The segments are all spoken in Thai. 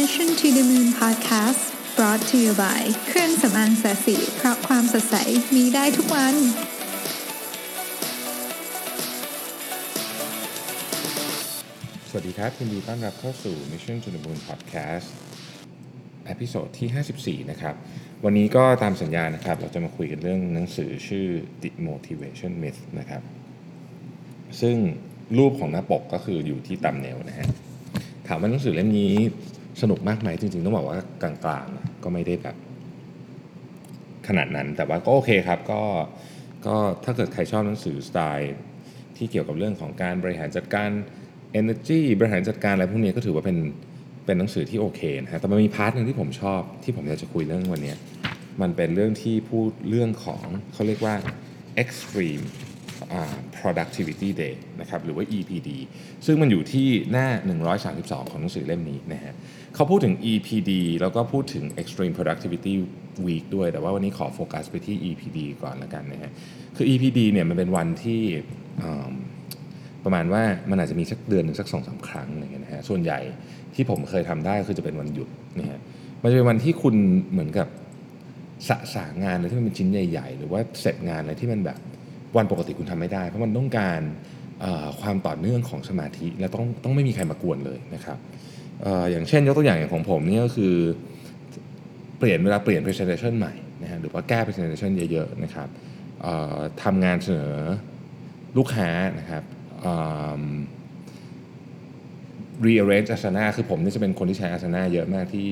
Mission to the Moon Podcast brought to you by เครื่องสำอางแสสีเพราะความสดใสมีได้ทุกวัน สวัสดีครับยินดีต้อนรับเข้าสู่ Mission to the Moon Podcast เอพิโซดที่ 54 นะครับ วันนี้ก็ตามสัญญานะครับ เราจะมาคุยกันเรื่องหนังสือชื่อ The Motivation Myth นะครับ ซึ่งรูปของหน้าปกก็คืออยู่ที่ thumbnail นะฮะ ถามว่าหนังสือเล่มนี้ สนุกมากไหมจริง ๆ ต้องบอกว่ากลางๆก็ไม่ได้แบบขนาดนั้นแต่ว่าก็โอเคครับก็ก็ถ้าเกิดใครชอบหนังสือสไตล์ที่เกี่ยวกับเรื่องของการบริหารจัดการ energy บริหารจัดการอะไรพวกนี้ก็ถือว่าเป็นเป็นหนังสือที่โอเคนะฮะแต่มันมี part หนึ่งที่ผมชอบที่ผมอยากจะคุยเรื่องวันนี้ มันเป็นเรื่องที่พูดเรื่องของเขาเรียกว่า extreme productivity day นะครับหรือว่า EPD ซึ่งมันอยู่ที่หน้า 132 ของหนังสือเล่มนี้นะฮะเขาพูดถึง EPD แล้วก็พูดถึง extreme productivity week ด้วย แต่ว่าวันนี้ขอโฟกัสไปที่ EPD ก่อนละกันนะฮะคือ EPD เนี่ยมันเป็นวันที่ประมาณว่ามันอาจจะมีสักเดือนหนึ่งสักสองสาครั้งอะไรเงี้ยนะฮะส่วนใหญ่ที่ผมเคยทำได้คือจะเป็นวันหยุดนะฮะมันจะเป็นวันที่คุณเหมือนกับสะสางงานอะไรที่มันเป็นชิ้นใหญ่ ๆ หรือว่าเสร็จงานอะไรที่มันแบบ วันปกติคุณทำไม่ได้ เพราะมันต้องการความต่อเนื่องของสมาธิและต้องต้องไม่มีใครมากวนเลยนะครับออย่างเช่นยกตัวอย่างอย่างของผมเนี่ยก็คือเปลี่ยนเวลาเปลี่ยน presentation ใหม่นะฮะหรือว่าแก้ presentation เยอะๆนะครับทำงานเสนอลูกค้านะครับอืม rearrange asana คือผมนี่จะเป็นคนที่ใช้ asana เยอะมากที่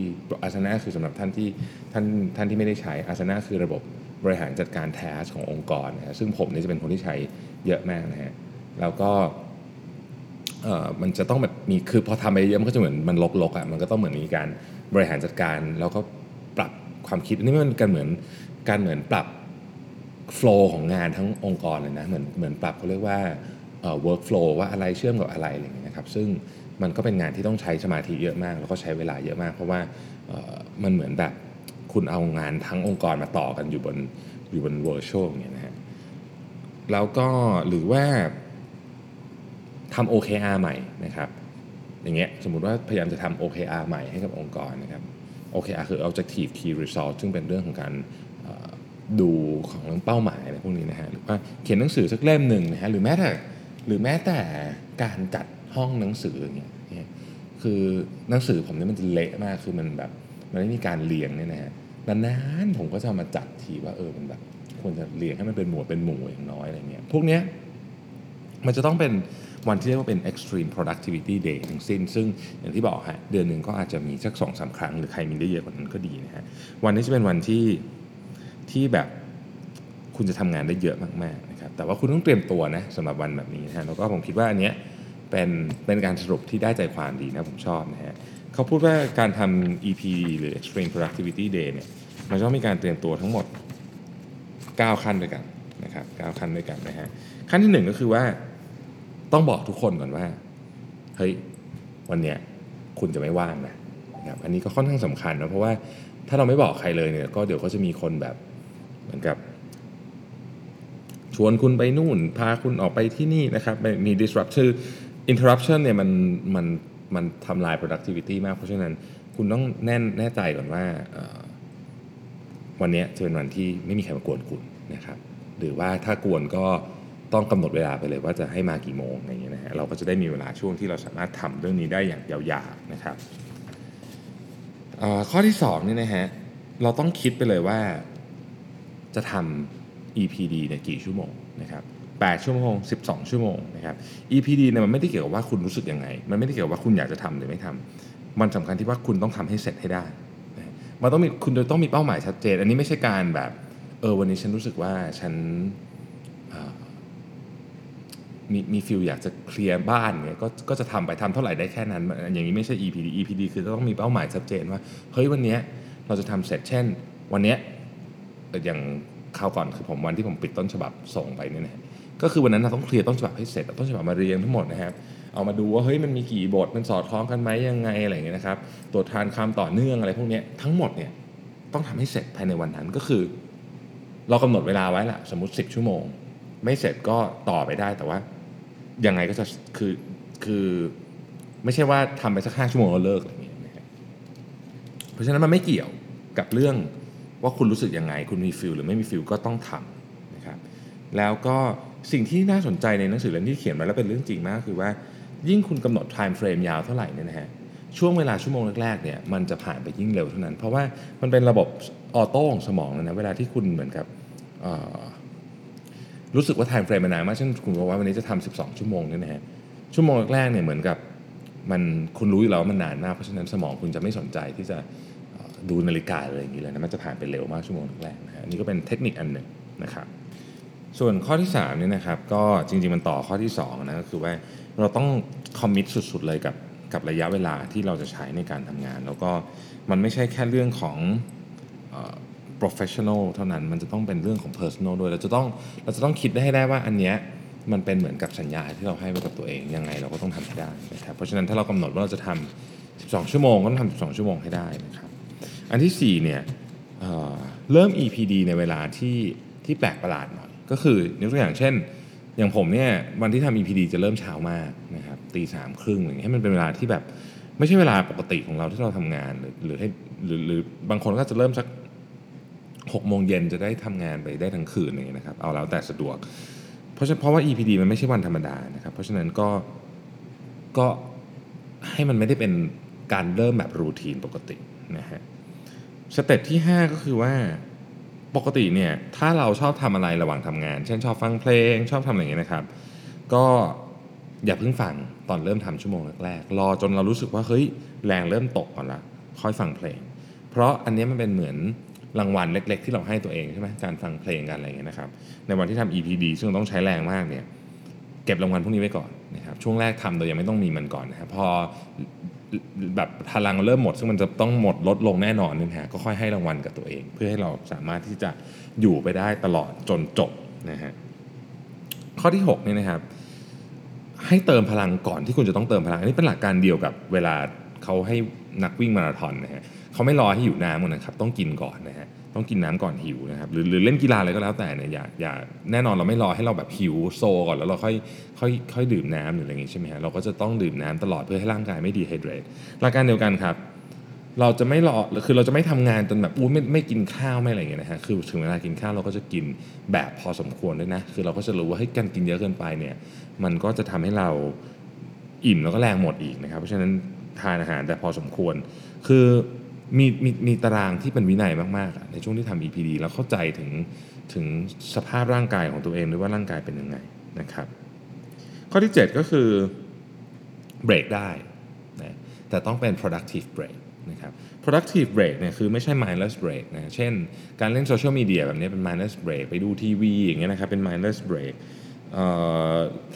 asana คือสำหรับท่านที่ท่านท่านที่ไม่ได้ใช้ asana คือระบบ บริหารจัดการ task ขององค์กรนะฮะซึ่งผมนี่จะเป็นคนที่ใช้เยอะมากนะฮะแล้วก็เอ่อมันจะต้องแบบมีคือพอทำไปเยอะมันก็จะเหมือนมันลกๆอะมันก็ต้องเหมือนมีการบริหารจัดการ แล้วก็ปรับความคิดอันนี้มันการเหมือนการเหมือนปรับ flow ของงานทั้งองค์กรเลยนะเหมือนเหมือนปรับเขาเรียกว่าเอ่อ work flow ว่าอะไรเชื่อมกับอะไรอะไรอย่างเงี้ยนะครับซึ่งมันก็เป็นงานที่ต้องใช้สมาธิเยอะมาก แล้วก็ใช้เวลาเยอะมาก เพราะว่าเอ่อมันเหมือนแบบ คุณเอางานทั้งองค์กรมาต่อกันอยู่บนอยู่บน virtual อย่างเงี้ยนะฮะแล้วก็หรือว่าทำ OKR ใหม่นะครับ อย่างเงี้ยสมมุติว่าพยายามจะทำ OKR ใหม่ให้กับองค์กรนะครับ OKR คือ Objective Key Result ซึ่งเป็นเรื่องของการดูของเรื่องเป้าหมายอะไรพวกนี้นะฮะหรือว่าเขียนหนังสือสักเล่มหนึ่งนะฮะหรือแม้แต่หรือแม้แต่การจัดห้องหนังสืออย่างเงี้ยเนี่ยคือหนังสือผมเนี่ยมันจะเละมากคือมันแบบ มันไม่มีการเรียงเนี่ยนะฮะนานๆผมก็จะมาจัดทีว่าเออมันแบบควรจะเรียงให้มันเป็นหมวดเป็นหมู่อย่างน้อยอะไรเงี้ยพวกเนี้ยมันจะต้องเป็นวันที่เรียกว่าเป็น extreme productivity day ทั้งสิ้น ซึ่งอย่างที่บอกฮะเดือนหนึ่งก็อาจจะมีสักสองสาครั้ง หรือใครมีได้เยอะกว่านั้นก็ดีนะฮะวันนี้จะเป็นวันที่ที่แบบคุณจะทำงานได้เยอะมากๆนะครับแต่ว่าคุณต้องเตรียมตัวนะสำหรับวันแบบนี้นะฮะแล้วก็ผมคิดว่าอันเนี้ยเป็นเป็นการสรุปที่ได้ใจความดีนะผมชอบนะฮะ เขาพูดว่าการทำ EP หรือ extreme productivity day เนี่ยมันจะต้องมีการเตรียมตัวทั้งหมด 9 ขั้นด้วยกันนะครับ9ขั้นด้วยกันนะฮะขั้นที่หนึ่งก็คือว่าต้องบอกทุกคนก่อนว่า เฮ้ย วันเนี้ยคุณจะไม่ว่างนะนะครับอันนี้ก็ค่อนข้างสำคัญนะเพราะว่าถ้าเราไม่บอกใครเลยเนี่ยก็เดี๋ยวก็จะมีคนแบบเหมือนกับ ชวนคุณไปนู่น พาคุณออกไปที่นี่นะครับมี disrupt คือ interruption เนี่ยมันมัน มันทำลาย productivity มาก เพราะฉะนั้นคุณต้องแน่นแน่ใจก่อนว่าวันนี้จะเป็นวันที่ไม่มีใครมากวนคุณนะครับ หรือว่าถ้ากวนก็ต้องกำหนดเวลาไปเลยว่าจะให้มากี่โมงอย่างเงี้ยนะฮะเราก็จะได้มีเวลาช่วงที่เราสามารถทำเรื่องนี้ได้อย่างยาวๆนะครับข้อที่2นี่นะฮะเราต้องคิดไปเลยว่าจะทำ EPD เนี่ยกี่ชั่วโมงนะครับ 8 ชั่วโมง 12 ชั่วโมงนะครับ EPD เนี่ยมันไม่ได้เกี่ยวกับว่าคุณรู้สึกยังไง มันไม่ได้เกี่ยวกับว่าคุณอยากจะทำหรือไม่ทำมันสำคัญที่ว่าคุณต้องทำให้เสร็จให้ได้ มันต้องมีคุณจะต้องมีเป้าหมายชัดเจน อันนี้ไม่ใช่การแบบเออวันนี้ฉันรู้สึกว่าฉันมีมีฟิลอยากจะเคลียร์บ้านเนี่ยก็ก็จะทำไปทำเท่าไหร่ได้แค่นั้น อย่างนี้ไม่ใช่ EPD EPD คือต้องมีเป้าหมายชัดเจนว่าเฮ้ยวันนี้เราจะทำเสร็จเช่น วันนี้ยเอ่ออย่างคราวก่อนคือผมวันที่ผมปิดต้นฉบับส่งไปเนี่ยนะ ก็คือวันนั้นเราต้องเคลียร์ต้นฉบับให้เสร็จต้นฉบับมาเรียงทั้งหมดนะครับเอามาดูว่าเฮ้ยมันมีกี่บทมันสอดคล้องกันไหมยังไงอะไรอย่างเงี้ยนะครับตรวจทานคำต่อเนื่องอะไรพวกนี้ทั้งหมดเนี่ยต้องทำให้เสร็จภายในวันนั้นก็คือ เรากำหนดเวลาไว้ละสมมติ 10 ชั่วโมง ไม่เสร็จก็ต่อไปได้แต่ว่ายังไงก็จะคือคือไม่ใช่ว่าทำไปสักห้าชั่วโมงแล้วเลิกอะไรอย่างเงี้ยนะฮะราะฉะนั้นมันไม่เกี่ยวกับเรื่องว่าคุณรู้สึกยังไง คุณมีฟิลหรือไม่มีฟิลก็ต้องทำนะครับแล้วก็ สิ่งที่น่าสนใจในหนังสือเล่มที่เขียนไว้แล้วเป็นเรื่องจริงมากคือว่า ยิ่งคุณกำหนด time frame ยาวเท่าไหร่เนี่ยนะฮะช่วงเวลาชั่วโมงแรกๆเนี่ยมันจะผ่านไปยิ่งเร็วเท่านั้น เพราะว่ามันเป็นระบบ auto ของสมองนะเวลาที่คุณเหมือนกับรู้สึกว่า time frame มันนานมากเช่นคุณบอกว่าวันนี้จะทำ12 ชั่วโมงเนี่ยนะฮะชั่วโมงแรกๆเนี่ยเหมือนกับมันคุณรู้อยู่แล้วว่ามันนานมากเพราะฉะนั้นสมองคุณจะไม่สนใจที่จะดูนาฬิกาอะไรอย่างนี้เลยนะมันจะผ่านไปเร็วมากชั่วโมงแรกนะฮะนี่ก็เป็นเทคนิคอันหนึ่งนะครับ ส่วนข้อที่3เนี่ยนะครับก็จริงๆมันต่อข้อที่2นะก็คือว่าเราต้องคอมมิตสุดๆเลยกับกับระยะเวลาที่เราจะใช้ในการทำงาน แล้วก็มันไม่ใช่แค่เรื่องของ professional เท่านั้นมันจะต้องเป็นเรื่องของ personal ด้วยเราจะต้องเราจะต้องคิดได้ให้ได้ว่าอันเนี้ยมันเป็นเหมือนกับสัญญาที่เราให้ไว้กับตัวเองยังไงเราก็ต้องทำให้ได้นะครับเพราะฉะนั้นถ้าเรากำหนดว่าเราจะทำ12 ชั่วโมงก็ต้องทำ12 ชั่วโมงให้ได้นะครับอันที่4เนี่ยเเริ่ม EPD ในเวลาที่ที่แปลกประหลาดหน่อย ก็คือยกตัวอย่างเช่น อย่างผมเนี่ยวันที่ทำ EPD จะเริ่มเช้ามากนะครับตีสามครึ่งอย่างเงี้ยให้มันเป็นเวลาที่แบบไม่ใช่เวลาปกติของเราที่เราทำงานหรือหรือให้หรือหรือบางคนก็จะเริ่มสัก6โมงเย็นจะได้ทำงานไปได้ทั้งคืนอย่างเงี้ยนะครับเอาแล้วแต่สะดวก เพราะฉะนั้นเพราะว่า EPD มันไม่ใช่วันธรรมดานะครับ เพราะฉะนั้นก็ก็ให้มันไม่ได้เป็นการเริ่มแบบรูทีนปกตินะฮะสเต็ปที่ 5 ก็คือว่า ปกติเนี่ยถ้าเราชอบทำอะไรระหว่างทำงาน เช่นชอบฟังเพลงชอบทำอะไรอย่างเงี้ยนะครับ ก็อย่าเพิ่งฟังตอนเริ่มทำชั่วโมงแรกๆรอจนเรารู้สึกว่าเฮ้ยแรงเริ่มตกก่อนละค่อยฟังเพลง เพราะอันนี้มันเป็นเหมือนรางวัลเล็ก ๆ ที่เราให้ตัวเองใช่ไหมการฟังเพลงกันอะไรอย่างเงี้ยนะครับในวันที่ทำ EPD ซึ่งต้องใช้แรงมากเนี่ยเก็บรางวัลพวกนี้ไว้ก่อนนะครับช่วงแรกทำโดยยังไม่ต้องมีมันก่อนนะครับพอ แบบพลังเริ่มหมด ซึ่งมันจะต้องหมดลดลงแน่นอนนี่ฮะก็ค่อยให้รางวัลกับตัวเอง เพื่อให้เราสามารถที่จะอยู่ไปได้ตลอดจนจบนะฮะข้อที่6นี่นะครับ ให้เติมพลังก่อนที่คุณจะต้องเติมพลัง อันนี้เป็นหลักการเดียวกับเวลาเขาให้นักวิ่งมาราธอนนะฮะเขาไม่รอให้อยู่น้ำกันนะครับ ต้องกินก่อนนะฮะ ต้องกินน้ำก่อนหิวนะครับหรือหรือเล่นกีฬาอะไรก็แล้วแต่เนี่ยอย่าอย่าแน่นอนเราไม่รอให้เราแบบหิวโซก่อนแล้วเราค่อยค่อยค่อยดื่มน้ำหรืออะไรอย่างงี้ใช่ไหมฮะเราก็จะต้องดื่มน้ำตลอดเพื่อให้ร่างกายไม่ดีไฮเดรตหลักการเดียวกันครับ เราจะไม่รอคือเราจะไม่ทำงานจนแบบอู้ไม่ไม่กินข้าวไม่อะไรอย่างเงี้ยนะฮะคือถึงเวลากินข้าวเราก็จะกินแบบพอสมควรด้วยนะคือเราก็จะรู้ว่าให้การกินเยอะเกินไปเนี่ยมันก็จะทำให้เราอิ่มแล้วก็แรงหมดอีกนะครับเพราะฉะนั้นทานอาหารแต่พอสมควรคือ มีมีมีตารางที่เป็นวินัยมากๆ ในช่วงที่ทำ EPD แล้วเข้าใจถึงถึงสภาพร่างกายของตัวเองด้วยว่าร่างกายเป็นยังไงนะครับ ข้อที่ 7 ก็คือเบรกได้นะแต่ต้องเป็น productive break นะครับ productive break เนี่ยคือไม่ใช่ mindless break นะเช่น การเล่นโซเชียลมีเดียแบบนี้เป็น mindless break ไปดูทีวีอย่างเงี้ยนะครับเป็น mindless break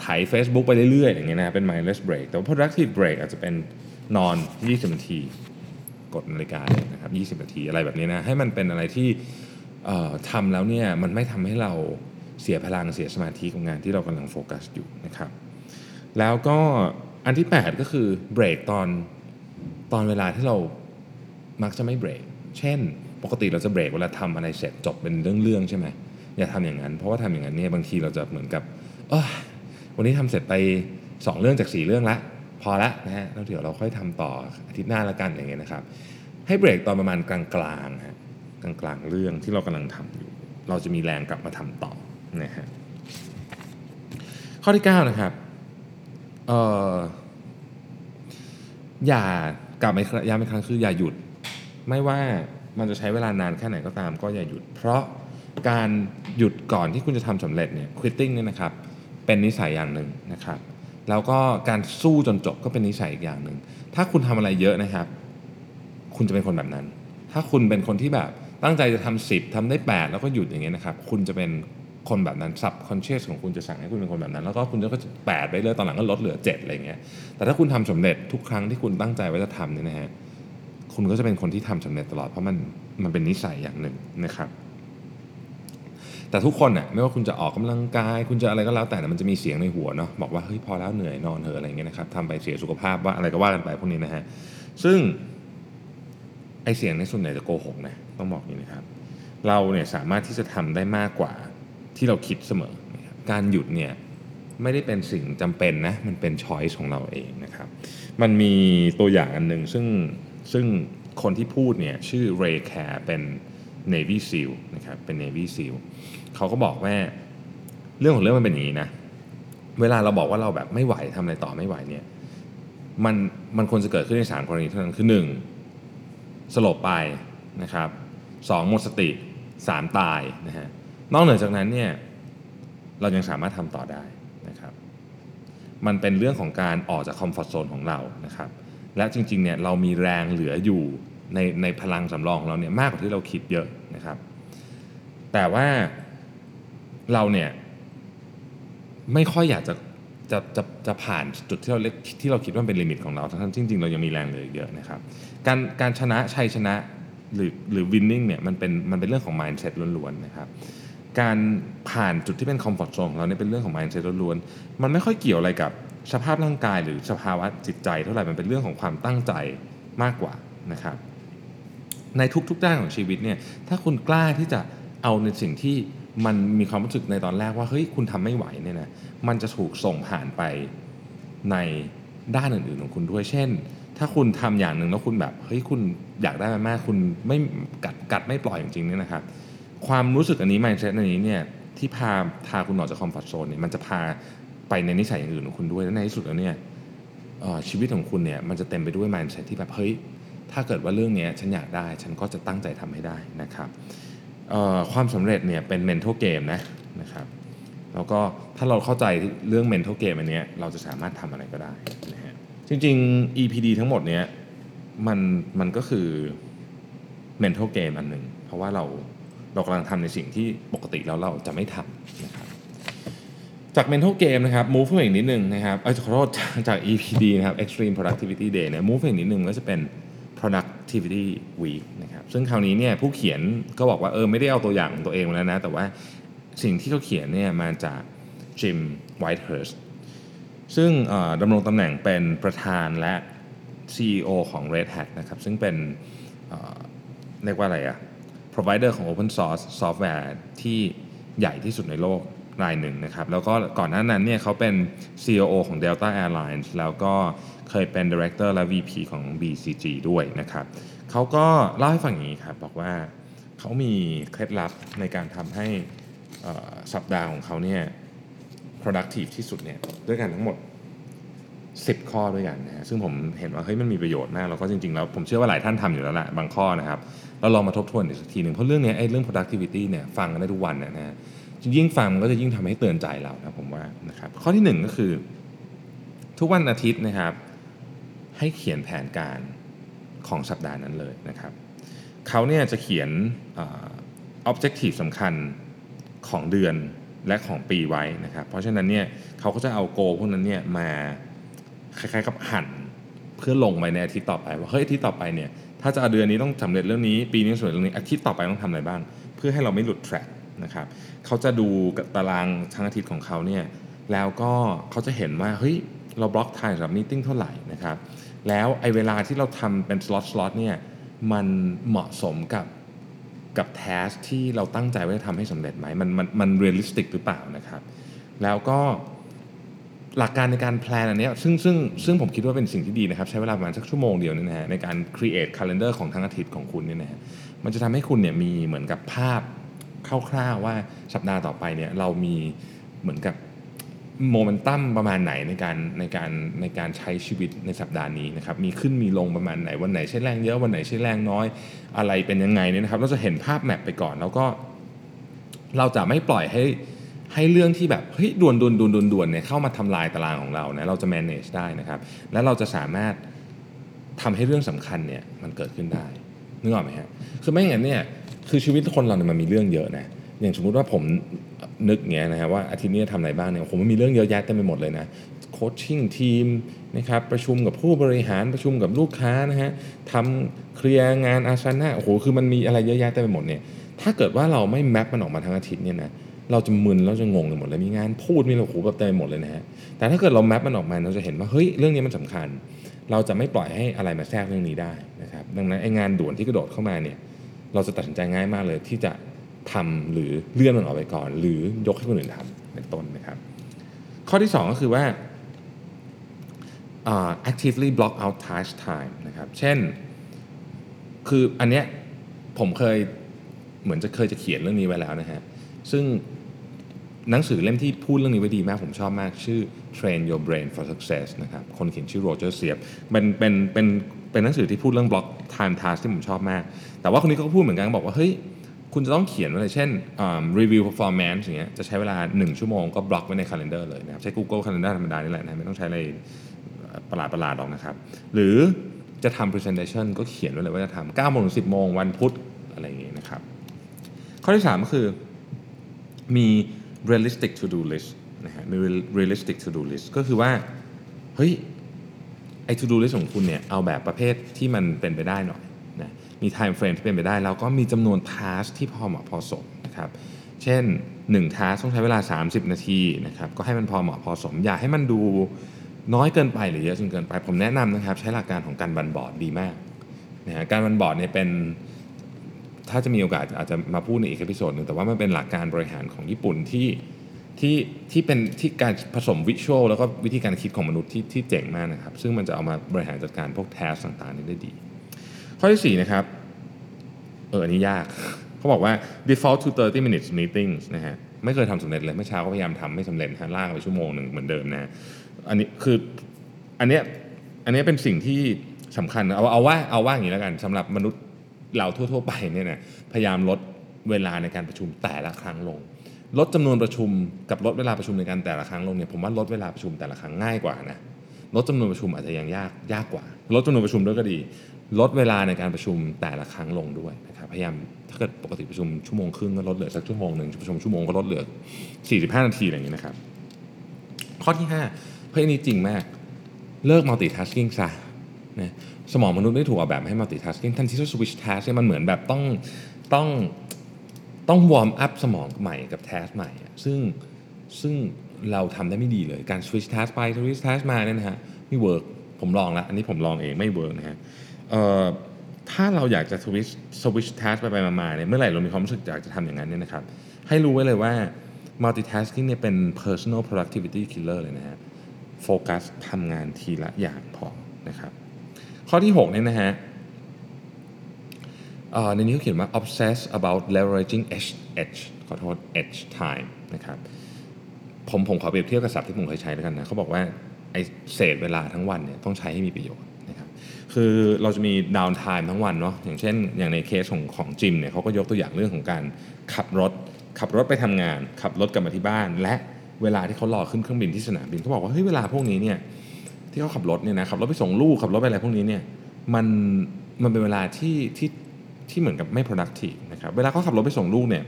ถ่าย Facebook ไปเรื่อยๆอย่างเงี้ยนะเป็น mindless break แต่ว่า productive break อาจจะเป็นนอน 20 นาที กดนาฬิกาเลยนะครับ20 นาทีอะไรแบบนี้นะให้มันเป็นอะไรที่ทำแล้วเนี่ยมันไม่ทำให้เราเสียพลังเสียสมาธิกับงานที่เรากำลังโฟกัสอยู่นะครับ แล้วก็อันที่ 8 ก็คือเบรกตอนตอนเวลาที่เรามักจะไม่เบรก เช่น ปกติเราจะเบรกเวลาทำอะไรเสร็จจบเป็นเรื่องๆใช่ไหมอย่าทำอย่างนั้น เพราะว่าทำอย่างนั้นเนี่ยบางทีเราจะเหมือนกับวันนี้ทำเสร็จไป 2 เรื่องจาก 4 เรื่องละ พอละนะฮะแล้วเดี๋ยวเราค่อยทำต่ออาทิตย์หน้าละกันอย่างเงี้ยนะครับ ให้เบรกตอนประมาณกลางๆฮะกลางๆเรื่องที่เรากำลังทำอยู่ เราจะมีแรงกลับมาทำต่อนะฮะข้อที่ 9 นะครับเอ่ออย่ากลับมาย้ำอีกครั้งคืออย่าหยุด ไม่ว่ามันจะใช้เวลานานแค่ไหนก็ตามก็อย่าหยุด เพราะการหยุดก่อนที่คุณจะทำสำเร็จเนี่ย quitting เนี่ยนะครับ เป็นนิสัยอย่างหนึ่งนะครับ แล้วก็การสู้จนจบก็เป็นนิสัยอีกอย่างหนึ่ง ถ้าคุณทำอะไรเยอะนะครับ คุณจะเป็นคนแบบนั้น ถ้าคุณเป็นคนที่แบบตั้งใจจะทำสิบทำได้ 8 แล้วก็หยุดอย่างเงี้ยนะครับ คุณจะเป็นคนแบบนั้นซับคอนเชียสของคุณจะสั่งให้คุณเป็นคนแบบนั้น แล้วก็คุณจะก็แปดไปเลยตอนหลังก็ลดเหลือ7อะไรเงี้ย แต่ถ้าคุณทำสำเร็จทุกครั้งที่คุณตั้งใจไว้จะทำเนี่ยนะฮะ คุณก็จะเป็นคนที่ทำสำเร็จตลอดเพราะมันมันเป็นนิสัยอย่างหนึ่งนะครับ แต่ทุกคนน่ยไม่ว่าคุณจะออกกำลังกาย คุณจะอะไรก็แล้วแต่มันจะมีเสียงในหัวเนาะบอกว่าเฮ้ยพอแล้วเหนื่อยนอนเถอะอะไรเงี้ยนะครับทำไปเสียสุขภาพว่าอะไรก็ว่ากันไปพวกนี้นะฮะซึ่งไอเสียงในส่วนใหญ่จะโกหกนะต้องบอกนี้นะครับ เราเนี่ยสามารถที่จะทำได้มากกว่าที่เราคิดเสมอ การหยุดเนี่ยไม่ได้เป็นสิ่งจำเป็นนะมันเป็นช้อยส์ของเราเองนะครับ มันมีตัวอย่างอันหนึ่งซึ่งซึ่งคนที่พูดเนี่ยชื่อเรย์แคร์เป็น Navy SEAL นะครับเป็น Navy SEAL เขาก็บอกว่าเรื่องของเรื่องมันเป็นอย่างนี้นะ เวลาเราบอกว่าเราแบบไม่ไหวทำอะไรต่อไม่ไหวเนี่ย มันมันควรจะเกิดขึ้นในสามกรณีเท่านั้นคือหนึ่งสลบไปนะครับสองหมดสติสามตายนะฮะนอกเหนือจากนั้นเนี่ยเรายังสามารถทำต่อได้นะครับ มันเป็นเรื่องของการออกจากคอมฟอร์ทโซนของเรานะครับ และจริงๆเนี่ยเรามีแรงเหลืออยู่ในในพลังสำรองของเราเนี่ยมากกว่าที่เราคิดเยอะนะครับ แต่ว่า เราเนี่ย ไม่ค่อยอยากจะจะจะจะผ่านจุดที่เรานึกที่เราคิดว่าเป็น limit ของเราทั้งที่จริง ๆ เรายังมีแรงเหลือเยอะนะครับ การการชนะชัยชนะหรือหรือ winning เนี่ยมันเป็นมันเป็นเรื่องของ mindset ล้วนๆนะครับการผ่านจุดที่เป็นคอมฟอร์ z โซนของเราเนี่ยเป็นเรื่องของ mindset ล้วนๆมันไม่ค่อยเกี่ยวอะไรกับสภาพร่างกายหรือสภาวะจิตใจ เท่าไหร่มันเป็นเรื่องของความตั้งใจมากกว่านะครับในทุกๆด้านของชีวิตเนี่ยถ้าคุณกล้าที่จะเอาในสิ่งที่ มันมีความรู้สึกในตอนแรกว่าเฮ้ยคุณทำไม่ไหวเนี่ยนะมันจะถูกส่งผ่านไปในด้านอื่นๆของคุณด้วย เช่น ถ้าคุณทำอย่างหนึ่งแล้วคุณแบบเฮ้ยคุณอยากได้มันมากคุณไม่กัดกัดไม่ปล่อยจริงๆเนี่ยนะครับ ความรู้สึกอันนี้ mindset อันนี้เนี่ยที่พาพาคุณออกจากคอมฟอร์ทโซนเนี่ยมันจะพาไปในนิสัยอย่างอื่นของคุณด้วยและในที่สุดแล้วเนี่ยชีวิตของคุณเนี่ยมันจะเต็มไปด้วย mindset ที่แบบเฮ้ยถ้าเกิดว่าเรื่องนี้ฉันอยากได้ ฉันก็จะตั้งใจทำให้ได้นะครับ ความสำเร็จเนี่ยเป็น mental game นะนะครับแล้วก็ถ้าเราเข้าใจเรื่อง mental game อันนี้เราจะสามารถทำอะไรก็ได้นะฮะจริง ๆ EPD ทั้งหมดเนี้ยมันมันก็คือ mental game อันหนึ่งเพราะว่าเราเรากำลังทำในสิ่งที่ปกติแล้วเราจะไม่ทำนะครับจาก mental game นะครับ move ขึ้นมอีกนิดนึงนะครับเอ้ยขอโทษจาก EPD นะครับ extreme productivity day เนี่ย move ขึ้นอีกนิดนึงก็จะเป็น productivity week นะครับซึ่งคราวนี้เนี่ยผู้เขียนก็บอกว่าเออไม่ได้เอาตัวอย่างของตัวเองมาแล้วนะ แต่ว่าสิ่งที่เขาเขียนเนี่ยมาจาก Jim Whitehurst ซึ่งดำรงตำแหน่งเป็นประธานและ CEO ของ Red Hat นะครับซึ่งเป็นเเรียกว่าอะไรอะ provider ของ Open Source Software ที่ใหญ่ที่สุดในโลกรายหนึ่งนะครับ แล้วก็ก่อนหน้านั้นเนี่ยเขาเป็น COO ของ Delta Airlines แล้วก็ เคยเป็น Director และ VP ของ BCG ด้วยนะครับเขาก็เล่าให้ฟังอย่างนี้ครับบอกว่าเขามีเคล็ดลับในการทำให้สัปดาห์ของเขาเนี่ย productive ที่สุดเนี่ยด้วยกันทั้งหมด 10 ข้อด้วยกันนะซึ่งผมเห็นว่าเฮ้ยมันมีประโยชน์มากแล้วก็จริงๆ แล้วผมเชื่อว่าหลายท่านทำอยู่แล้วแหละบางข้อนะครับเราลองมาทบทวนอีกสักทีหนึ่งเพราะเรื่องเนี้ยไอ้เรื่อง productivity เนี่ยฟังกันได้ทุกวันนะฮะยิ่งฟังก็จะยิ่งทำให้เตือนใจเรานะผมว่านะครับข้อที่หนึ่งก็คือ ทุกวันอาทิตย์นะครับ ให้เขียนแผนการของสัปดาห์นั้นเลยนะครับเขาเนี่ยจะเขียนเอ่อ objective สำคัญของเดือนและของปีไว้นะครับ เพราะฉะนั้นเนี่ยเขาก็จะเอาโกพวกนั้นเนี่ยมาคล้ายๆกับหั่นเพื่อลงไปในอาทิตย์ต่อไปว่าเฮ้ยอาทิตย์ต่อไปเนี่ยถ้าจะเอาเดือนนี้ต้องสำเร็จเรื่องนี้ ปีนี้สำเร็จเรื่องนี้อาทิตย์ต่อไปต้องทำอะไรบ้าง เพื่อให้เราไม่หลุด track นะครับเขาจะดูกับตารางทั้งอาทิตย์ของเขาเนี่ยแล้วก็เขาจะเห็นว่าเฮ้ยเรา block time สำหรับ meeting เท่าไหร่นะครับ แล้วไอ้เวลาที่เราทำเป็น slot slot เนี่ยมันเหมาะสมกับกับ task ที่เราตั้งใจว่าจะทำให้สำเร็จไหมมันมันมัน realistic หรือเปล่านะครับ แล้วก็หลักการในการ plan อันนี้ซึ่งซึ่งซึ่งผมคิดว่าเป็นสิ่งที่ดีนะครับ ใช้เวลาประมาณสักชั่วโมงเดียวนี่นะฮะในการ create calendar ของทั้งอาทิตย์ของคุณเนี่ยนะฮะมันจะทำให้คุณเนี่ยมีเหมือนกับภาพคร่าวๆว่าสัปดาห์ต่อไปเนี่ยเรามีเหมือนกับ โมเมนตัมประมาณไหนในการในการในการใช้ชีวิตในสัปดาห์นี้นะครับมีขึ้นมีลงประมาณไหน วันไหนใช้แรงเยอะวันไหนใช้แรงน้อยอะไรเป็นยังไงเนี่ยนะครับ เราจะเห็นภาพแมปไปก่อน แล้วก็ เราจะไม่ปล่อยให้ให้เรื่องที่แบบเฮ้ยด่วนด่วนด่วนด่วนด่วนเนี่ยเข้ามาทำลายตารางของเรานะเราจะ manage ได้นะครับ แล้วเราจะสามารถทำให้เรื่องสำคัญเนี่ยมันเกิดขึ้นได้นึกออกไหมฮะคือไม่อย่างนั้นเนี่ยคือชีวิตคนเราเนี่ยมันมีเรื่องเยอะนะ อย่างสมมุติว่าผมนึกเงี้ยนะครับว่าอาทิตย์นี้จะทำอะไรบ้างเนี่ยผมมันมีเรื่องเยอะแยะเต็มไปหมดเลยนะโคชชิ่งทีมนะครับประชุมกับผู้บริหารประชุมกับลูกค้านะฮะทำเคลียร์งานอาชนะโอ้โหคือมันมีอะไรเยอะแยะเต็มไปหมดเนี่ยถ้าเกิดว่าเราไม่แมปมันออกมาทั้งอาทิตย์เนี่ยนะเราจะมึนเราจะงงไปหมดเลยมีงานพูดมีโอ้โหแบบเต็มไปหมดเลยนะฮะแต่ถ้าเกิดเราแมปมันออกมาเราจะเห็นว่าเฮ้ยเรื่องนี้มันสำคัญ เราจะไม่ปล่อยให้อะไรมาแทรกเรื่องนี้ได้นะครับดังนั้นไอ้งานด่วนที่กระโดดเข้ามาเนี่ยเราจะตัดสินใจง่ายมากเลยที่จะ ทำหรือเลื่อนมันออกไปก่อน หรือยกให้คนอื่นทำเป็นต้นนะครับ ข้อที่ 2 ก็คือว่า uh, actively block out task time นะครับ เช่น คืออันเนี้ยผมเคยเหมือนจะเคยจะเขียนเรื่องนี้ไว้แล้วนะฮะ ซึ่งหนังสือเล่มที่พูดเรื่องนี้ไว้ดีมาก ผมชอบมากชื่อ Train Your Brain for Success นะครับ คนเขียนชื่อโรเจอร์เซียบเป็นเป็นเป็นเป็นหนังสือที่พูดเรื่อง block time task ที่ผมชอบมาก แต่ว่าคนนี้เขาก็พูดเหมือนกันบอกว่า เฮ้ย คุณจะต้องเขียนไว้เลยเช่น review performance อย่างเงี้ยจะใช้เวลา 1 ชั่วโมงก็บล็อกไว้ใน calendar เลยนะครับ ใช้ Google Calendar ธรรมดานี่แหละนะไม่ต้องใช้อะไรประหลาดประหลาดหรอกนะครับ หรือจะทำ presentation ก็เขียนไว้เลยว่าจะทำ9โมงถึง10 โมงวันพุธอะไรอย่างเงี้ยนะครับ ข้อที่ 3 ก็คือมี realistic to do list นะฮะมี realistic to do list ก็คือว่า เฮ้ยไอ้ to do list ของคุณเนี่ยเอาแบบประเภทที่มันเป็นไปได้หน่อย มี time frame ที่เป็นไปได้ แล้วก็มีจำนวน task ที่พอเหมาะพอสมนะครับเช่น1 task ต้องใช้เวลา 30 นาทีนะครับก็ให้มันพอเหมาะพอสม อย่าให้มันดูน้อยเกินไปหรือเยอะจนเกินไป ผมแนะนำนะครับ ใช้หลักการของการบันบอร์ดดีมากนะฮะ Kanban board เนี่ยเป็นถ้าจะมีโอกาสอาจจะมาพูดในอีก episode หนึ่งแต่ว่ามันเป็นหลักการบริหารของญี่ปุ่นที่ที่ที่เป็นที่การผสม visual แล้วก็วิธีการคิดของมนุษย์ที่ที่เจ๋งมากนะครับ ซึ่งมันจะเอามาบริหารจัดการพวก task ต่างๆนี้ได้ดี ข้อที่4นะครับเอออันนี้ยากเขาบอกว่า default to 30 minutes meetings นะฮะไม่เคยทำสำเร็จเลยเมื่อเช้าก็พยายามทำไม่สำเร็จฮะลากไปชั่วโมงหนึ่งเหมือนเดิมนะอันนี้คืออันเนี้ยอันนี้เป็นสิ่งที่สำคัญเอาเอาว่าเอาว่าอย่างนี้แล้วกันสำหรับมนุษย์เราทั่ว ๆ ไปเนี่ยนะพยายามลดเวลาในการประชุมแต่ละครั้งลง ลดจำนวนประชุมกับลดเวลาประชุมในการแต่ละครั้งลงเนี่ยผมว่าลดเวลาประชุมแต่ละครั้งง่ายกว่านะลดจำนวนประชุมอาจจะยังยากยากกว่า ลดจำนวนประชุมด้วยก็ดี ลดเวลาในการประชุมแต่ละครั้งลงด้วยนะครับพยายามถ้าเกิดปกติประชุมชั่วโมงครึ่งก็ลดเหลือสักชั่วโมงหนึ่งประชุมชั่วโมงก็ลดเหลือ 45 นาทีอะไรอย่างนี้นะครับ ข้อที่5เพื่ออันนี้จริงมากเลิก multitasking ซะนะสมองมนุษย์ไม่ได้ถูกออกแบบให้ multitasking ทันทีที่ switch task เนี่ยมันเหมือนแบบต้องต้องต้อง warm up สมองใหม่กับ task ใหม่ ซึ่งซึ่งเราทำได้ไม่ดีเลยการ switch task ไป switch task มาเนี่ยนะฮะไม่ work ผมลองแล้วอันนี้ผมลองเองไม่ work นะฮะ ถ้าเราอยากจะ switch switch task ไปไปมาเนี่ยเมื่อไหร่เรามีความรู้สึกอยากจะทำอย่างนั้นเนี่ยนะครับ ให้รู้ไว้เลยว่า multitasking เนี่ยเป็น personal productivity killer เลยนะฮะโฟกัสทำงานทีละอย่างพอนะครับ ข้อที่ 6 เนี่ยนะฮะในนี้เขาเขียนว่า obsess about leveraging edge edge ขอโทษ edge time นะครับผมผมขอเปรียบเทียบกับศัพท์ที่ผมเคยใช้แล้วกันนะเขาบอกว่าไอเศษเวลาทั้งวันเนี่ยต้องใช้ให้มีประโยชน์ คือเราจะมี down time ทั้งวันเนาะอย่างเช่น อย่างในเคสของของจิมเนี่ยเขาก็ยกตัวอย่างเรื่องของการขับรถ ขับรถไปทำงาน ขับรถกลับมาที่บ้าน และเวลาที่เขารอขึ้นเครื่องบินที่สนามบินเขาบอกว่าเฮ้ยเวลาพวกนี้เนี่ยที่เขาขับรถเนี่ยนะขับรถไปส่งลูกขับรถไปอะไรพวกนี้เนี่ยมันมันเป็นเวลาที่ที่ที่เหมือนกับไม่ productive นะครับเวลาเขาขับรถไปส่งลูกเนี่ย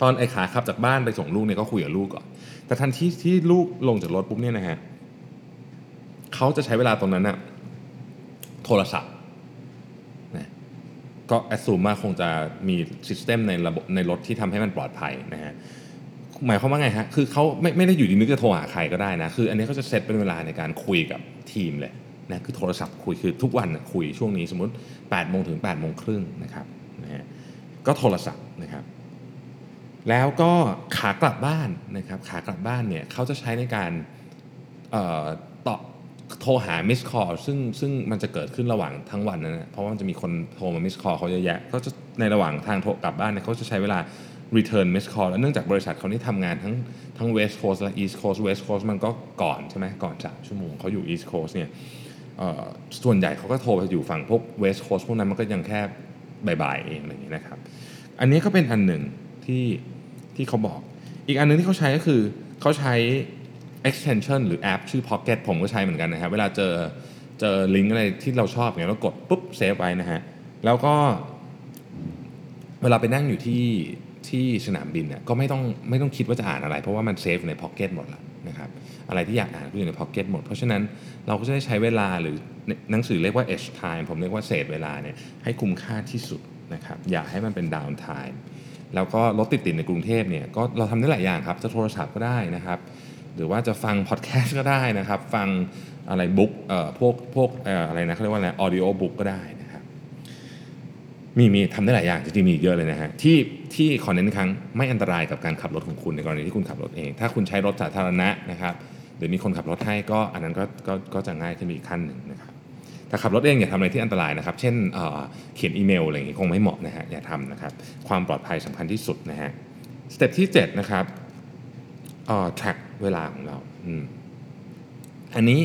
ตอนไอ้ขาขับจากบ้านไปส่งลูกเนี่ยก็คุยกับลูกก่อนแต่ทันทีที่ลูกลงจากรถปุ๊บเนี่ยนะฮะเขาจะใช้เวลาตรงนั้นอะ โทรศัพท์นะก็แอดซูมมาคงจะมีซิสเต็มในระบบในรถที่ทำให้มันปลอดภัยนะฮะหมายความว่าไงฮะ คือเขาไม่ไม่ได้อยู่ดีนึกจะโทรหาใครก็ได้นะ คืออันนี้เขาจะเซตเป็นเวลาในการคุยกับทีมเลยนะ คือโทรศัพท์คุย คือทุกวันคุยช่วงนี้สมมติ8โมงถึง8โมงครึ่งนะครับนะฮะ ก็โทรศัพท์นะครับ แล้วก็ขากลับบ้านนะครับ ขากลับบ้านเนี่ยเขาจะใช้ในการเอ่อต่อ โทรหา missed call ซึ่งซึ่งมันจะเกิดขึ้นระหว่างทั้งวันนะเพราะว่ามันจะมีคนโทรมา missed call เขาเยอะแยะก็จะในระหว่างทางโทรกลับบ้านเนี่ยเขาจะใช้เวลา return missed call แล้วเนื่องจากบริษัทเขานี่ทำงานทั้งทั้ง west coast และ east coast west coast มันก็ก่อนใช่ไหมก่อนสามชั่วโมงเขาอยู่ east coast เนี่ยส่วนใหญ่เขาก็โทรไปอยู่ฝั่งพวก west coast พวกนั้นมันก็ยังแค่บ่ายๆเองอะไรอย่างนี้นะครับ อันนี้ก็เป็นอันหนึ่งที่ที่เขาบอก อีกอันหนึ่งที่เขาใช้ก็คือเขาใช้ extension หรือแอปชื่อ pocket ผมก็ใช้เหมือนกันนะครับเวลาเจอเจอลิงก์อะไรที่เราชอบเนี่ยเรากดปุ๊บเซฟไว้นะฮะแล้วก็ เวลาไปนั่งอยู่ที่ที่สนามบินเนี่ยก็ไม่ต้องไม่ต้องคิดว่าจะอ่านอะไร เพราะว่ามันเซฟใน Pocket หมดแล้วนะครับอะไรที่อยากอ่านก็อยู่ใน Pocket หมด เพราะฉะนั้นเราก็จะได้ใช้เวลาหรือหนังสือเรียกว่า edge time ผมเรียกว่าเศษเวลาเนี่ยให้คุ้มค่าที่สุดนะครับอย่าให้มันเป็น down time แล้วก็รถติดติดในกรุงเทพเนี่ยก็เราทำได้หลายอย่างครับจะโทรศัพท์ก็ได้นะครับ หรือว่าจะฟังพอดแคสต์ก็ได้นะครับ ฟังอะไรบุ๊กเอ่อพวกพวกเอ่ออะไรนะเขาเรียกว่าอะไรออดิโอบุ๊กก็ได้นะครับมีมีทำได้หลายอย่างจริงๆมีอีเยอะเลยนะฮะที่ที่ขอเน้นอีกครั้งไม่อันตรายกับการขับรถของคุณในกรณีที่คุณขับรถเอง ถ้าคุณใช้รถสาธารณะนะครับหรือมีคนขับรถให้ก็อันนั้นก็ก็ก็จะง่ายขึ้นไปอีกขั้นหนึ่งนะครับแต่ขับรถเองอย่าทำอะไรที่อันตรายนะครับ เช่นเขียนอีเมลอะไรอย่างงี้คงไม่เหมาะนะฮะอย่าทำนะครับ ความปลอดภัยสำคัญที่สุดนะฮะ step ที่7นะครับ เอ่อ track เวลาของเราอืมอันนี้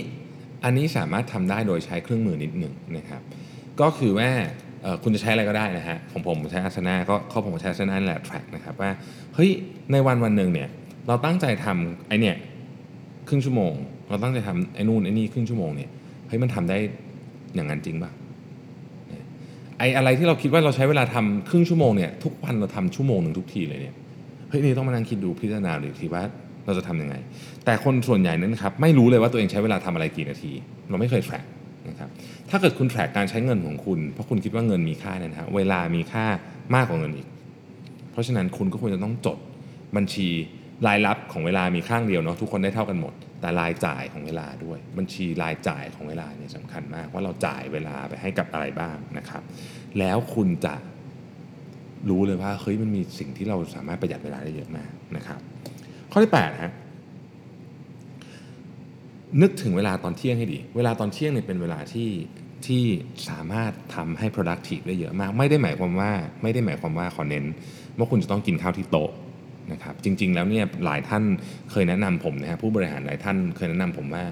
อันนี้สามารถทำได้โดยใช้เครื่องมือนิดหนึ่งนะครับ ก็คือว่าเอ่อคุณจะใช้อะไรก็ได้นะฮะของผมผมใช้อาสนะก็ของผมใช้อาสนะนั่นแหละ track นะครับว่าเฮ้ยในวันวันหนึ่งเนี่ยเราตั้งใจทำไอเนี่ยครึ่งชั่วโมง เราตั้งใจทำไอ้นู่นไอ้นี่ครึ่งชั่วโมงเนี่ยเฮ้ยมันทำได้อย่างนั้นจริงป่ะเนี่ยไออะไรที่เราคิดว่าเราใช้เวลาทำครึ่งชั่วโมงเนี่ยทุกวันเราทำชั่วโมงหนึ่งทุกทีเลยเนี่ยเฮ้ยนี่ต้องมานั่งคิดดูพิจารณาดูอีกทีว่า เราจะทำยังไง แต่คนส่วนใหญ่นั้นครับไม่รู้เลยว่าตัวเองใช้เวลาทำอะไรกี่นาที เราไม่เคย track นะครับถ้าเกิดคุณ track การใช้เงินของคุณเพราะคุณคิดว่าเงินมีค่าเนี่ยนะฮะเวลามีค่ามากกว่าเงินอีก เพราะฉะนั้นคุณก็ควรจะต้องจดบัญชีรายรับของเวลามีข้างเดียวเนาะทุกคนได้เท่ากันหมด แต่รายจ่ายของเวลาด้วย บัญชีรายจ่ายของเวลาเนี่ยสำคัญมากว่าเราจ่ายเวลาไปให้กับอะไรบ้างนะครับ แล้วคุณจะรู้เลยว่าเฮ้ยมันมีสิ่งที่เราสามารถประหยัดเวลาได้เยอะมากนะครับ ข้อที่8ฮะนึกถึงเวลาตอนเที่ยงให้ดี เวลาตอนเที่ยงเนี่ยเป็นเวลาที่ที่สามารถทำให้ productive ได้เยอะมาก ไม่ได้หมายความว่าไม่ได้หมายความว่าขอเน้นว่าคุณจะต้องกินข้าวที่โต๊ะนะครับจริง ๆ แล้วเนี่ยหลายท่านเคยแนะนำผมนะฮะผู้บริหารหลายท่านเคยแนะนำผมว่า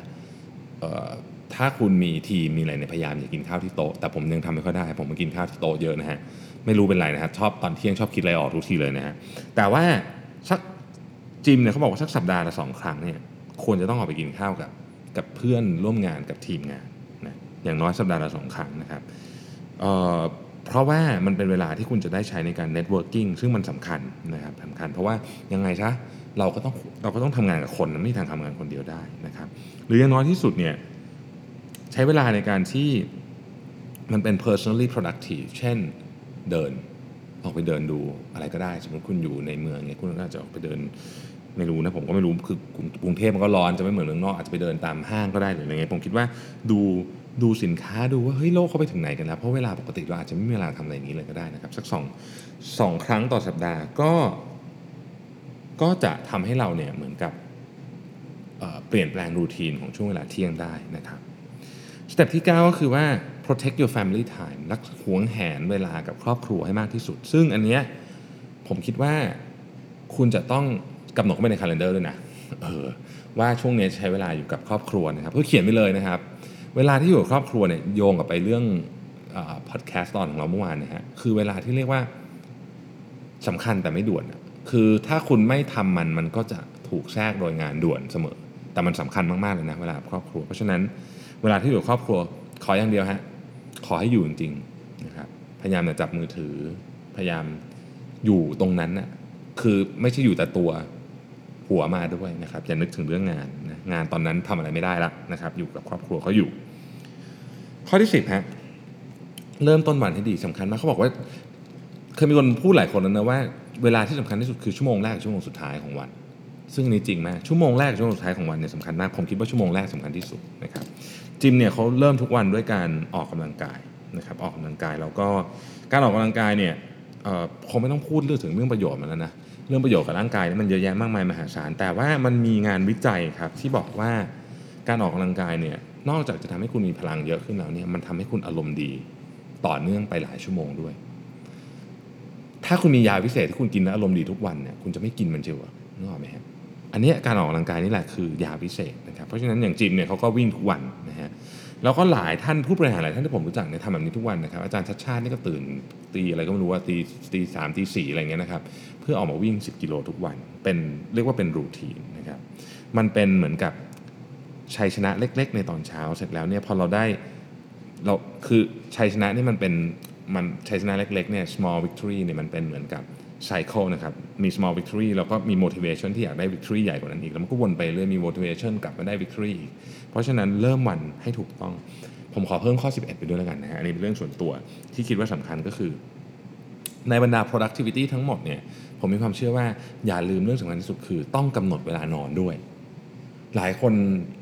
ถ้าคุณมีทีมมีอะไรในยพยายามอย่ากินข้าวที่โต๊ะแต่ผมยังทำไม่ค่อยได้ผมมากินข้าวที่โต๊ะเยอะนะฮะไม่รู้เป็นไรนะฮะชอบตอนเที่ยงชอบคิดอะไรออกทุกทีเลยนะฮะแต่ว่าสัก จิมเนี่ยเขาบอกว่าสักสัปดาห์ละสองครั้งเนี่ยควรจะต้องออกไปกินข้าวกับกับเพื่อนร่วมงานกับทีมงานนะอย่างน้อยสัปดาห์ละสองครั้งนะครับเพราะว่ามันเป็นเวลาที่คุณจะได้ใช้ในการ networking ซึ่งมันสำคัญนะครับสำคัญ เพราะว่ายังไงซะเราก็ต้องเราก็ต้องทำงานกับคนไม่มีทางทำงานคนเดียวได้นะครับ หรืออย่างน้อยที่สุดเนี่ยใช้เวลาในการที่มันเป็น personally productive เช่นเดินออกไปเดินดูอะไรก็ได้ สมมติคุณอยู่ในเมืองเนี่ยคุณก็อาจจะออกไปเดิน ไม่รู้นะผมก็ไม่รู้คือกรุงเทพมันก็ร้อนจะไม่เหมือนเมืองนอกอาจจะไปเดินตามห้างก็ได้หรืออะไรเงี้ยผมคิดว่าดูดูสินค้าดูว่าเฮ้ยโลกเขาไปถึงไหนกันแล้ว เพราะเวลาปกติเราอาจจะไม่มีเวลาทำอะไรอย่างนี้เลยก็ได้นะครับ สักสองสองครั้งต่อสัปดาห์ก็ ก็จะทำให้เราเนี่ยเหมือนกับเเปลี่ยนแปลงรูทีนของช่วงเวลาเที่ยงได้นะครับสเต็ปที่ 9 ก็คือว่า protect your family time รักหวงแหนเวลากับครอบครัวให้มากที่สุด ซึ่งอันเนี้ยผมคิดว่าคุณจะต้อง กำหนดไว้ในคาล endar ด้วยนะเออว่าช่วงนี้ใช้เวลาอยู่กับครอบครัวนะครับก็เขียนไปเลยนะครับ เวลาที่อยู่กับครอบครัวเนี่ยโยงกับไปเรื่องพอดแคสต์ตอนของเราเมื่อวานนะฮะคือเวลาที่เรียกว่าสำคัญแต่ไม่ด่วน คือถ้าคุณไม่ทำมันมันก็จะถูกแทรกโดยงานด่วนเสมอ แต่มันสำคัญมาก ๆ เลยนะเวลาครอบครัว เพราะฉะนั้นเวลาที่อยู่ครอบครัวขออย่างเดียวฮะขอให้อยู่จริงๆนะครับพยายามอย่าจับมือถือ พยายามอยู่ตรงนั้นน่ะคือไม่ใช่อยู่แต่ตัว หัวมาด้วยนะครับอย่านึกถึงเรื่องงานนะงานตอนนั้นทำอะไรไม่ได้ละนะครับ อยู่กับครอบครัวเขาอยู่ ข้อที่สิบฮะเริ่มต้นวันให้ดีสำคัญมากเขาบอกว่าเคยมีคนพูดหลายคนแล้วนะว่าเวลาที่สำคัญที่สุดคือชั่วโมงแรกชั่วโมงสุดท้ายของวัน ซึ่งนี่จริงมากชั่วโมงแรกชั่วโมงสุดท้ายของวันเนี่ยสำคัญมากผมคิดว่าชั่วโมงแรกสำคัญที่สุดนะครับจิมเนี่ยเขาเริ่มทุกวันด้วยการออกกำลังกายนะครับออกกำลังกายแล้วก็การออกกำลังกายเนี่ยเอ่อคงไม่ต้องพูดเรื่องถึงเรื่องประโยชน์มันแล้วนะ เรื่องประโยชน์กับร่างกายเนี่ยมันเยอะแยะมากมายมหาศาล แต่ว่ามันมีงานวิจัยครับที่บอกว่าการออกกำลังกายเนี่ยนอกจากจะทำให้คุณมีพลังเยอะขึ้นแล้วเนี่ยมันทำให้คุณอารมณ์ดีต่อเนื่องไปหลายชั่วโมงด้วย ถ้าคุณมียาวิเศษที่คุณกินแล้วอารมณ์ดีทุกวันเนี่ยคุณจะไม่กินมันเชียวนึกออกไหมครับอันนี้การออกกำลังกายนี่แหละคือยาวิเศษนะครับเพราะฉะนั้นอย่างจิมเนี่ยเขาก็วิ่งทุกวันนะฮะแล้วก็หลายท่านผู้บริหารหลายท่านที่ผมรู้จักเนี่ยทำแบบนี้ทุกวันนะครับอาจารย์ชัดชาตินี่ก็ตื่นตีอะไรก็ไม่รู้ว่าตีตีสามตีสี่อะไรเงี้ยนะครับ เพื่อออกมาวิ่ง 10 กิโลทุกวัน เป็นเรียกว่าเป็นรูทีนนะครับ มันเป็นเหมือนกับชัยชนะเล็ก ๆ ในตอนเช้าเสร็จแล้วเนี่ยพอเราได้เราคือชัยชนะนี่มันเป็นมันชัยชนะเล็กๆเนี่ย small victory เนี่ยมันเป็นเหมือนกับ cycle นะครับมี small victory แล้วก็มี motivation ที่อยากได้ victory ใหญ่กว่านั้นอีก แล้วมันก็วนไปเรื่อยมี motivation กลับมาได้ victory อีก เพราะฉะนั้นเริ่มวันให้ถูกต้อง ผมขอเพิ่มข้อ 11 ไปด้วยแล้วกันนะฮะอันนี้เป็นเรื่องส่วนตัวที่คิดว่าสำคัญก็คือ ในบรรดา productivity ทั้งหมดเนี่ย ผมมีความเชื่อว่าอย่าลืมเรื่องสำคัญที่สุดคือ ต้องกำหนดเวลานอนด้วย หลายคน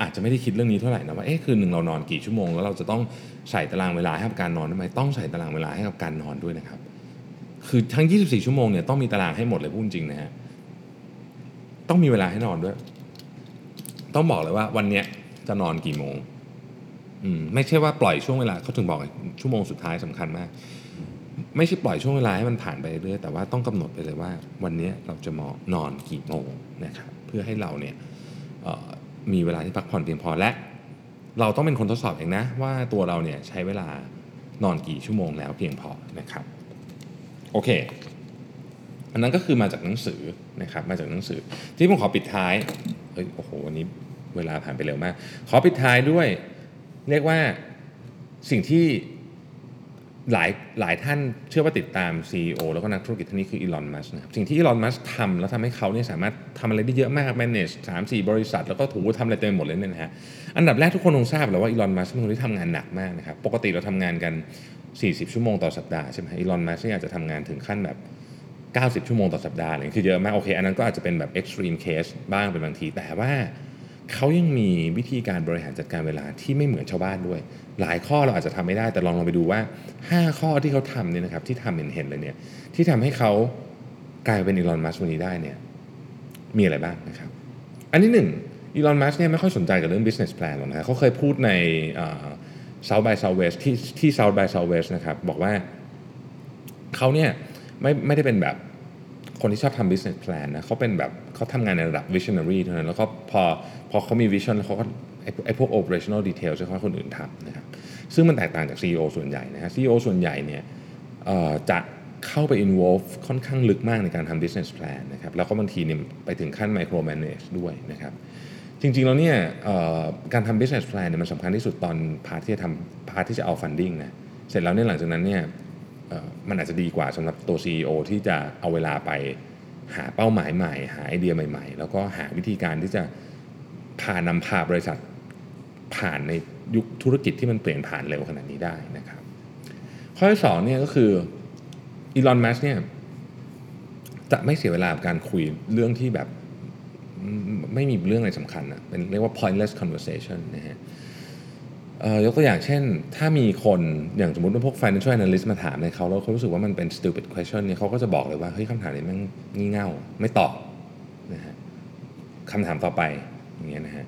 อาจจะไม่ได้คิดเรื่องนี้เท่าไหร่นะว่าเอ๊ะคืนหนึ่งเรานอนกี่ชั่วโมงแล้วเราจะต้องใส่ตารางเวลาให้กับการนอนทำไมต้องใส่ตารางเวลาให้กับการนอนด้วยนะครับ คือทั้ง 24 ชั่วโมงเนี่ยต้องมีตารางให้หมดเลยพูดจริงนะฮะต้องมีเวลาให้นอนด้วย ต้องบอกเลยว่าวันเนี้ยจะนอนกี่โมงอืมไม่ใช่ว่าปล่อยช่วงเวลาเขาถึงบอกชั่วโมงสุดท้ายสำคัญมาก ไม่ใช่ปล่อยช่วงเวลาให้มันผ่านไปเรื่อยแต่ว่าต้องกำหนดไปเลยว่า วันนี้เราจะมานอนกี่โมงนะครับเพื่อให้เราเนี่ยมีเวลาที่พักผ่อนเพียงพอและ เราต้องเป็นคนทดสอบเองนะ ว่าตัวเราเนี่ยใช้เวลานอนกี่ชั่วโมงแล้วเพียงพอนะครับโอเค อันนั้นก็คือมาจากหนังสือนะครับมาจากหนังสือ ที่ผมขอปิดท้ายเฮ้ยโอ้โหวันนี้เวลาผ่านไปเร็วมาก ขอปิดท้ายด้วย เรียกว่าสิ่งที่ หลายหลายท่านเชื่อว่าติดตาม CEO แล้วก็นักธุรกิจท่านนี้คืออีลอน มัสนะครับสิ่งที่อีลอน มัสทำแล้วทำให้เขาเนี่ยสามารถทำอะไรได้เยอะมาก manage 3 4 บริษัท แล้วก็ถูทำอะไรเต็มหมดเลยเนี่ยนะฮะอันดับแรกทุกคนคงทราบแล้วว่าอีลอน มัสเป็นคนที่ทำงานหนักมากนะครับปกติเราทำงานกัน 40 ชั่วโมงต่อสัปดาห์ใช่ไหมอีลอน มัสเนี่ยอาจจะทำงานถึงขั้นแบบ 90 ชั่วโมงต่อสัปดาห์เลยคือเยอะมากโอเคอันนั้นก็อาจจะเป็นแบบ extreme case บ้างเป็นบางทีแต่ว่าเขายังมีวิธีการบริหารจัดการเวลาที่ไม่เหมือนชาวบ้านด้วย หลายข้อเราอาจจะทำไม่ได้แต่ลองลองไปดูว่า 5 ข้อที่เขาทำเนี่ยนะครับที่ทำเห็นเห็นเลยเนี่ยที่ทำให้เขากลายเป็นอีลอนมัสวันนี้ได้เนี่ยมีอะไรบ้างนะครับ อันที่หนึ่งอีลอนมัสเนี่ยไม่ค่อยสนใจกับเรื่อง business plan หรอกนะเขาเคยพูดใน South by Southwest ที่ที่ South by Southwest นะครับบอกว่าเขาเนี่ยไม่ไม่ได้เป็นแบบคนที่ชอบทำ business plan นะเขาเป็นแบบเขาทำงานในระดับ visionary เท่านั้นแล้วก็พอพอเขามี vision แล้วเขาก็ ไอ้ไอ้พวก operational detail จะค่อยคนอื่นทำนะครับซึ่งมันแตกต่างจาก CEO ส่วนใหญ่นะฮะ CEO ส่วนใหญ่เนี่ยจะเข้าไป involve ค่อนข้างลึกมากในการทำ business plan นะครับแล้วก็บางทีเนี่ยไปถึงขั้น micro manage ด้วยนะครับจริงๆแล้วเนี่ยการทำ business plan เนี่ยมันสำคัญที่สุดตอน part ที่จะทำ part ที่จะเอา funding นะเสร็จแล้วเนี่ยหลังจากนั้นเนี่ยมันอาจจะดีกว่าสำหรับตัว CEO ที่จะเอาเวลาไปหาเป้าหมายใหม่ หาไอเดียใหม่ ๆ แล้วก็หาวิธีการที่จะพานำพาบริษัท ผ่านในยุคธุรกิจที่มันเปลี่ยนผ่านเร็วขนาดนี้ได้นะครับ ข้อที่สองเนี่ยก็คืออีลอนมัสเนี่ยจะไม่เสียเวลากับการคุยเรื่องที่แบบไม่มีเรื่องอะไรสำคัญอะเป็นเรียกว่า pointless conversation นะฮะยกตัวอย่างเช่น ถ้ามีคนอย่างสมมติว่าพวก financial analyst มาถามในเขาแล้วเขารู้สึกว่ามันเป็น stupid question เนี่ยเขาก็จะบอกเลยว่าเฮ้ยคำถามนี้มันงี่เง่าไม่ตอบนะฮะคำถามต่อไปอย่างเงี้ยนะฮะ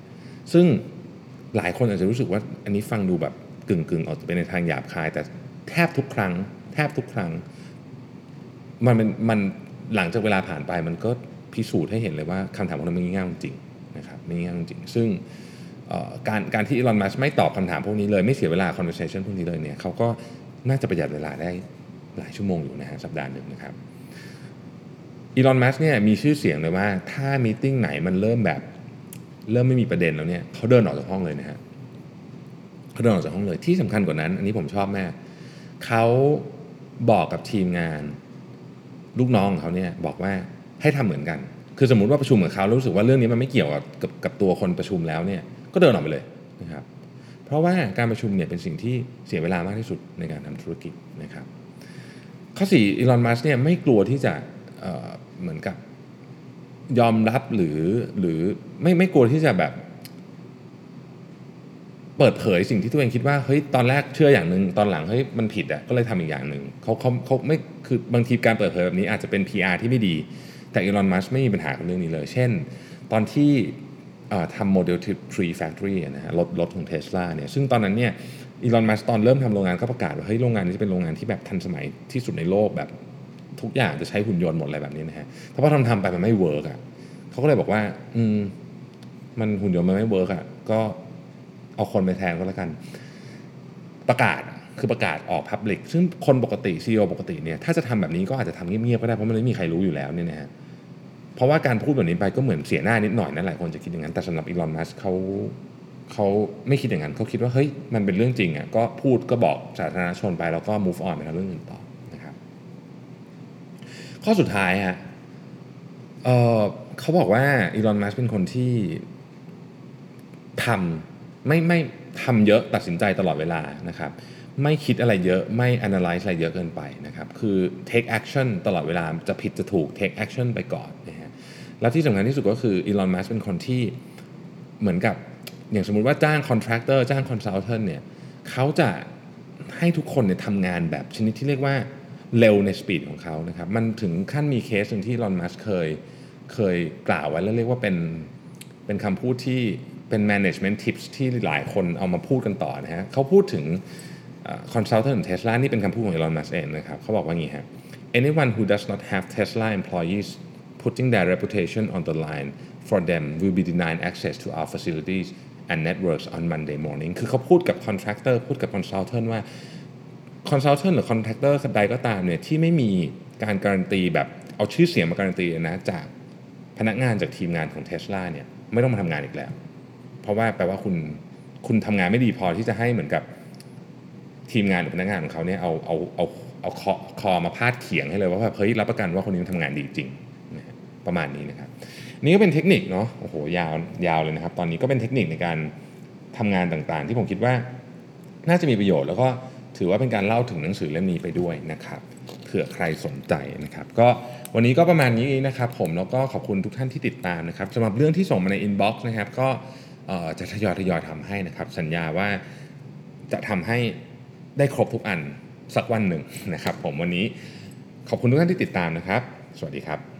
ซึ่ง หลายคนอาจจะรู้สึกว่าอันนี้ฟังดูแบบกึ่งกึ่งออกจะเป็นในทางหยาบคาย แต่แทบทุกครั้ง แทบทุกครั้ง มันเป็นมันหลังจากเวลาผ่านไปมันก็พิสูจน์ให้เห็นเลยว่าคำถามพวกนั้นมันงี่ง่ายจริงนะครับไม่งี่เง่าจริง ซึ่งการการที่อีลอนมัสไม่ตอบคำถามพวกนี้เลยไม่เสียเวลา conversation พวกนี้เลยเนี่ยเขาก็น่าจะประหยัดเวลาได้หลายชั่วโมงอยู่นะฮะสัปดาห์หนึ่งนะครับอีลอนมัสเนี่ยมีชื่อเสียงเลยว่าถ้ามีติ้งไหนมันเริ่มแบบ เริ่มไม่มีประเด็นแล้วเนี่ยเขาเดินออกจากห้องเลยนะฮะเขาเดินออกจากห้องเลยที่สำคัญกว่านั้น อันนี้ผมชอบแม่เขาบอกกับทีมงาน ลูกน้องของเขาเนี่ยบอกว่าให้ทำเหมือนกัน คือสมมติว่าประชุมกับเขารู้สึกว่าเรื่องนี้มันไม่เกี่ยวกับกับตัวคนประชุมแล้วเนี่ยก็เดินออกไปเลยนะครับ เพราะว่าการประชุมเนี่ยเป็นสิ่งที่เสียเวลามากที่สุดในการทำธุรกิจนะครับ ข้อสี่อีลอนมัสเนี่ยไม่กลัวที่จะเเหมือนกับ ยอมรับหรือหรือไม่ไม่กลัวที่จะแบบ เปิดเผยสิ่งที่ตัวเองคิดว่าเฮ้ยตอนแรกเชื่ออย่างหนึ่งตอนหลังเฮ้ยมันผิดอะก็เลยทำอีกอย่างหนึ่งเขาเขาเขาไม่คือบางทีการเปิดเผยแบบนี้อาจจะเป็น PR ที่ไม่ดี แต่อีลอนมัสไม่มีปัญหากับเรื่องนี้เลย เช่น ตอนที่ทำโมเดล3 Factory นะฮะรถรถของเทสลาเนี่ยซึ่งตอนนั้นเนี่ยอีลอนมัสก์ตอนเริ่มทำโรงงานก็ประกาศว่าเฮ้ยโรงงานนี้จะเป็นโรงงานที่แบบทันสมัยที่สุดในโลกแบบ ทุกอย่างจะใช้หุ่นยนต์หมดอะไรแบบนี้นะฮะถ้าพอทำทำไปมันไม่ work อะเขาก็เลยบอกว่า อืม มันหุ่นยนต์มันไม่ work อะก็เอาคนไปแทนก็แล้วกัน ประกาศคือประกาศออก public ซึ่งคนปกติ CEO ปกติเนี่ยถ้าจะทำแบบนี้ก็อาจจะทำเงียบๆก็ได้เพราะมันไม่มีใครรู้อยู่แล้วเนี่ยนะฮะเพราะว่าการพูดแบบนี้ไปก็เหมือนเสียหน้านิดหน่อยนะหลายคนจะคิดอย่างนั้นแต่สำหรับอีลอนมัสก์เขาเขาไม่คิดอย่างนั้นเขาคิดว่าเฮ้ยมันเป็นเรื่องจริงอะก็พูดก็บอกสาธารณชนไปแล้วก็ move on ไปทำเรื่องอื่นต่อ ข้อสุดท้ายฮะเเขาบอกว่าอีลอนมัสเป็นคนที่ทำไม่ไม่ทำเยอะตัดสินใจตลอดเวลานะครับ ไม่คิดอะไรเยอะไม่ analyze อะไรเยอะเกินไปนะครับ คือ take action ตลอดเวลาจะผิดจะถูก take action ไปก่อนนะฮะแล้วที่สำคัญที่สุดก็คืออีลอนมัสเป็นคนที่เหมือนกับอย่างสมมุติว่าจ้าง contractor จ้าง consultant เนี่ยเขาจะให้ทุกคนเนี่ยทำงานแบบชนิดที่เรียกว่า เร็วในสปีดของเขานะครับมันถึงขั้นมีเคสหนึ่งที่ลอนมัสเคยเคยกล่าวไว้แล้วเรียกว่าเป็นเป็นคำพูดที่เป็น management tips ที่หลายคนเอามาพูดกันต่อนะฮะเขาพูดถึง consultant ของ Tesla นี่เป็นคำพูดของ Elon Musk เองนะครับเขาบอกว่างี้ฮะ anyone who does not have Tesla employees putting their reputation on the line for them will be denied access to our facilities and networks on Monday morning คือเขาพูดกับ contractor พูดกับ consultant ว่า consultant หรือ contractor ใดก็ตามเนี่ยที่ไม่มีการการันตีแบบเอาชื่อเสียงมาการันตีนะจากพนักงานจากทีมงานของ Tesla เนี่ยไม่ต้องมาทำงานอีกแล้ว เพราะว่าแปลว่าคุณคุณทำงานไม่ดีพอที่จะให้เหมือนกับทีมงานหรือพนักงานของเขาเนี่ยเอาเอาเอาเอาคอคอมาพาดเขียงให้เลยว่าแบบเฮ้ยรับประกันว่าคนนี้ทำงานดีจริงประมาณนี้นะครับ นี่ก็เป็นเทคนิคเนาะโอ้โหยาวยาวเลยนะครับ ตอนนี้ก็เป็นเทคนิคในการทำงานต่างๆ ที่ผมคิดว่าน่าจะมีประโยชน์แล้วก็ ถือว่าเป็นการเล่าถึงหนังสือเล่มนี้ไปด้วยนะครับเผื่อใครสนใจนะครับ ก็วันนี้ก็ประมาณนี้นะครับ ผมแล้วก็ขอบคุณทุกท่านที่ติดตามนะครับสำหรับเรื่องที่ส่งมาใน inbox นะครับ ก็จะทยอยทยอยทำให้นะครับ สัญญาว่าจะทำให้ได้ครบทุกอันสักวันหนึ่งนะครับ ผมวันนี้ขอบคุณทุกท่านที่ติดตามนะครับ สวัสดีครับ